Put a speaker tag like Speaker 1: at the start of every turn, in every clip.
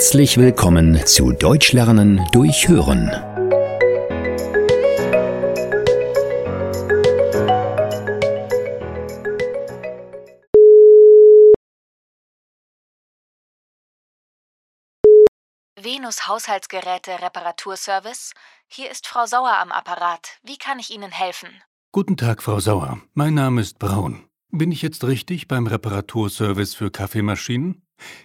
Speaker 1: Herzlich willkommen zu Deutsch lernen durch Hören.
Speaker 2: Venus Haushaltsgeräte Reparaturservice. Hier ist Frau Sauer am Apparat. Wie kann ich Ihnen helfen?
Speaker 3: Guten Tag, Frau Sauer. Mein Name ist Braun. Bin ich jetzt richtig beim Reparaturservice für Kaffeemaschinen?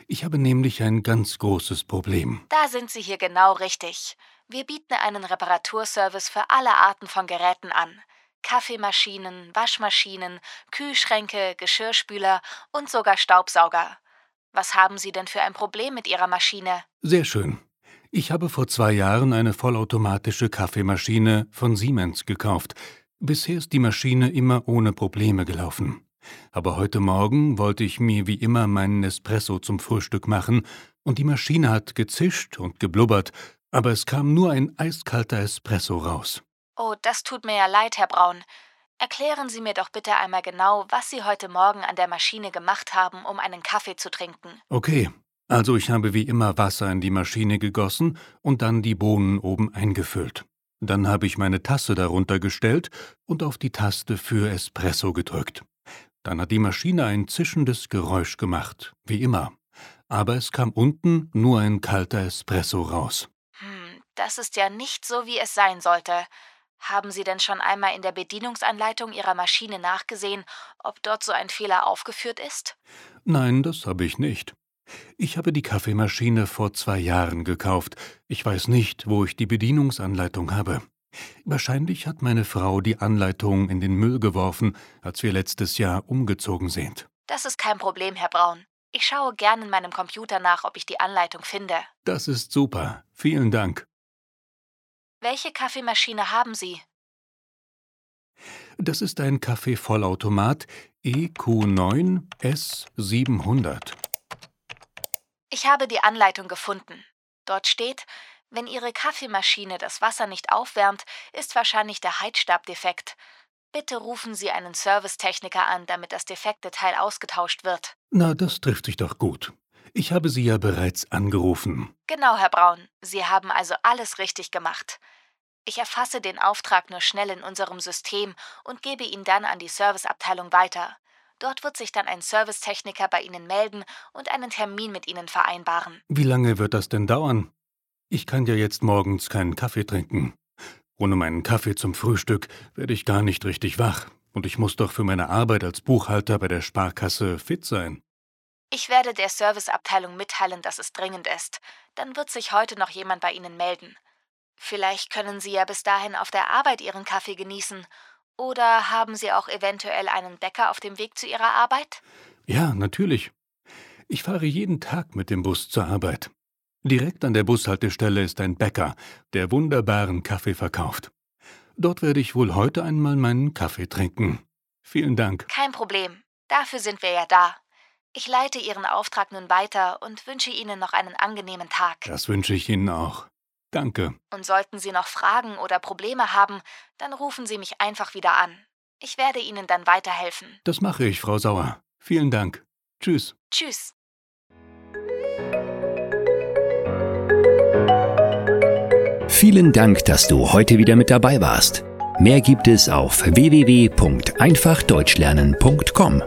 Speaker 3: Ich habe nämlich ein ganz großes Problem.
Speaker 2: Da sind Sie hier genau richtig. Wir bieten einen Reparaturservice für alle Arten von Geräten an. Kaffeemaschinen, Waschmaschinen, Kühlschränke, Geschirrspüler und sogar Staubsauger. Was haben Sie denn für ein Problem mit Ihrer Maschine?
Speaker 3: Sehr schön. Ich habe vor zwei Jahren eine vollautomatische Kaffeemaschine von Siemens gekauft. Bisher ist die Maschine immer ohne Probleme gelaufen. Aber heute Morgen wollte ich mir wie immer meinen Espresso zum Frühstück machen, und die Maschine hat gezischt und geblubbert, aber es kam nur ein eiskalter Espresso raus.
Speaker 2: Oh, das tut mir ja leid, Herr Braun. Erklären Sie mir doch bitte einmal genau, was Sie heute Morgen an der Maschine gemacht haben, um einen Kaffee zu trinken.
Speaker 3: Okay, also ich habe wie immer Wasser in die Maschine gegossen und dann die Bohnen oben eingefüllt. Dann habe ich meine Tasse darunter gestellt und auf die Taste für Espresso gedrückt. Dann hat die Maschine ein zischendes Geräusch gemacht, wie immer. Aber es kam unten nur ein kalter Espresso raus.
Speaker 2: Hm, das ist ja nicht so, wie es sein sollte. Haben Sie denn schon einmal in der Bedienungsanleitung Ihrer Maschine nachgesehen, ob dort so ein Fehler aufgeführt ist?
Speaker 3: Nein, das habe ich nicht. Ich habe die Kaffeemaschine vor zwei Jahren gekauft. Ich weiß nicht, wo ich die Bedienungsanleitung habe. Wahrscheinlich hat meine Frau die Anleitung in den Müll geworfen, als wir letztes Jahr umgezogen sind.
Speaker 2: Das ist kein Problem, Herr Braun. Ich schaue gern in meinem Computer nach, ob ich die Anleitung finde.
Speaker 3: Das ist super. Vielen Dank.
Speaker 2: Welche Kaffeemaschine haben Sie?
Speaker 3: Das ist ein Kaffeevollautomat EQ9 S700.
Speaker 2: Ich habe die Anleitung gefunden. Dort steht, wenn Ihre Kaffeemaschine das Wasser nicht aufwärmt, ist wahrscheinlich der Heizstab defekt. Bitte rufen Sie einen Servicetechniker an, damit das defekte Teil ausgetauscht wird.
Speaker 3: Na, das trifft sich doch gut. Ich habe Sie ja bereits angerufen.
Speaker 2: Genau, Herr Braun. Sie haben also alles richtig gemacht. Ich erfasse den Auftrag nur schnell in unserem System und gebe ihn dann an die Serviceabteilung weiter. Dort wird sich dann ein Servicetechniker bei Ihnen melden und einen Termin mit Ihnen vereinbaren.
Speaker 3: Wie lange wird das denn dauern? Ich kann ja jetzt morgens keinen Kaffee trinken. Ohne meinen Kaffee zum Frühstück werde ich gar nicht richtig wach. Und ich muss doch für meine Arbeit als Buchhalter bei der Sparkasse fit sein.
Speaker 2: Ich werde der Serviceabteilung mitteilen, dass es dringend ist. Dann wird sich heute noch jemand bei Ihnen melden. Vielleicht können Sie ja bis dahin auf der Arbeit Ihren Kaffee genießen. Oder haben Sie auch eventuell einen Bäcker auf dem Weg zu Ihrer Arbeit?
Speaker 3: Ja, natürlich. Ich fahre jeden Tag mit dem Bus zur Arbeit. Direkt an der Bushaltestelle ist ein Bäcker, der wunderbaren Kaffee verkauft. Dort werde ich wohl heute einmal meinen Kaffee trinken. Vielen Dank.
Speaker 2: Kein Problem. Dafür sind wir ja da. Ich leite Ihren Auftrag nun weiter und wünsche Ihnen noch einen angenehmen Tag.
Speaker 3: Das wünsche ich Ihnen auch. Danke.
Speaker 2: Und sollten Sie noch Fragen oder Probleme haben, dann rufen Sie mich einfach wieder an. Ich werde Ihnen dann weiterhelfen.
Speaker 3: Das mache ich, Frau Sauer. Vielen Dank. Tschüss.
Speaker 2: Tschüss.
Speaker 1: Vielen Dank, dass du heute wieder mit dabei warst. Mehr gibt es auf www.einfachdeutschlernen.com.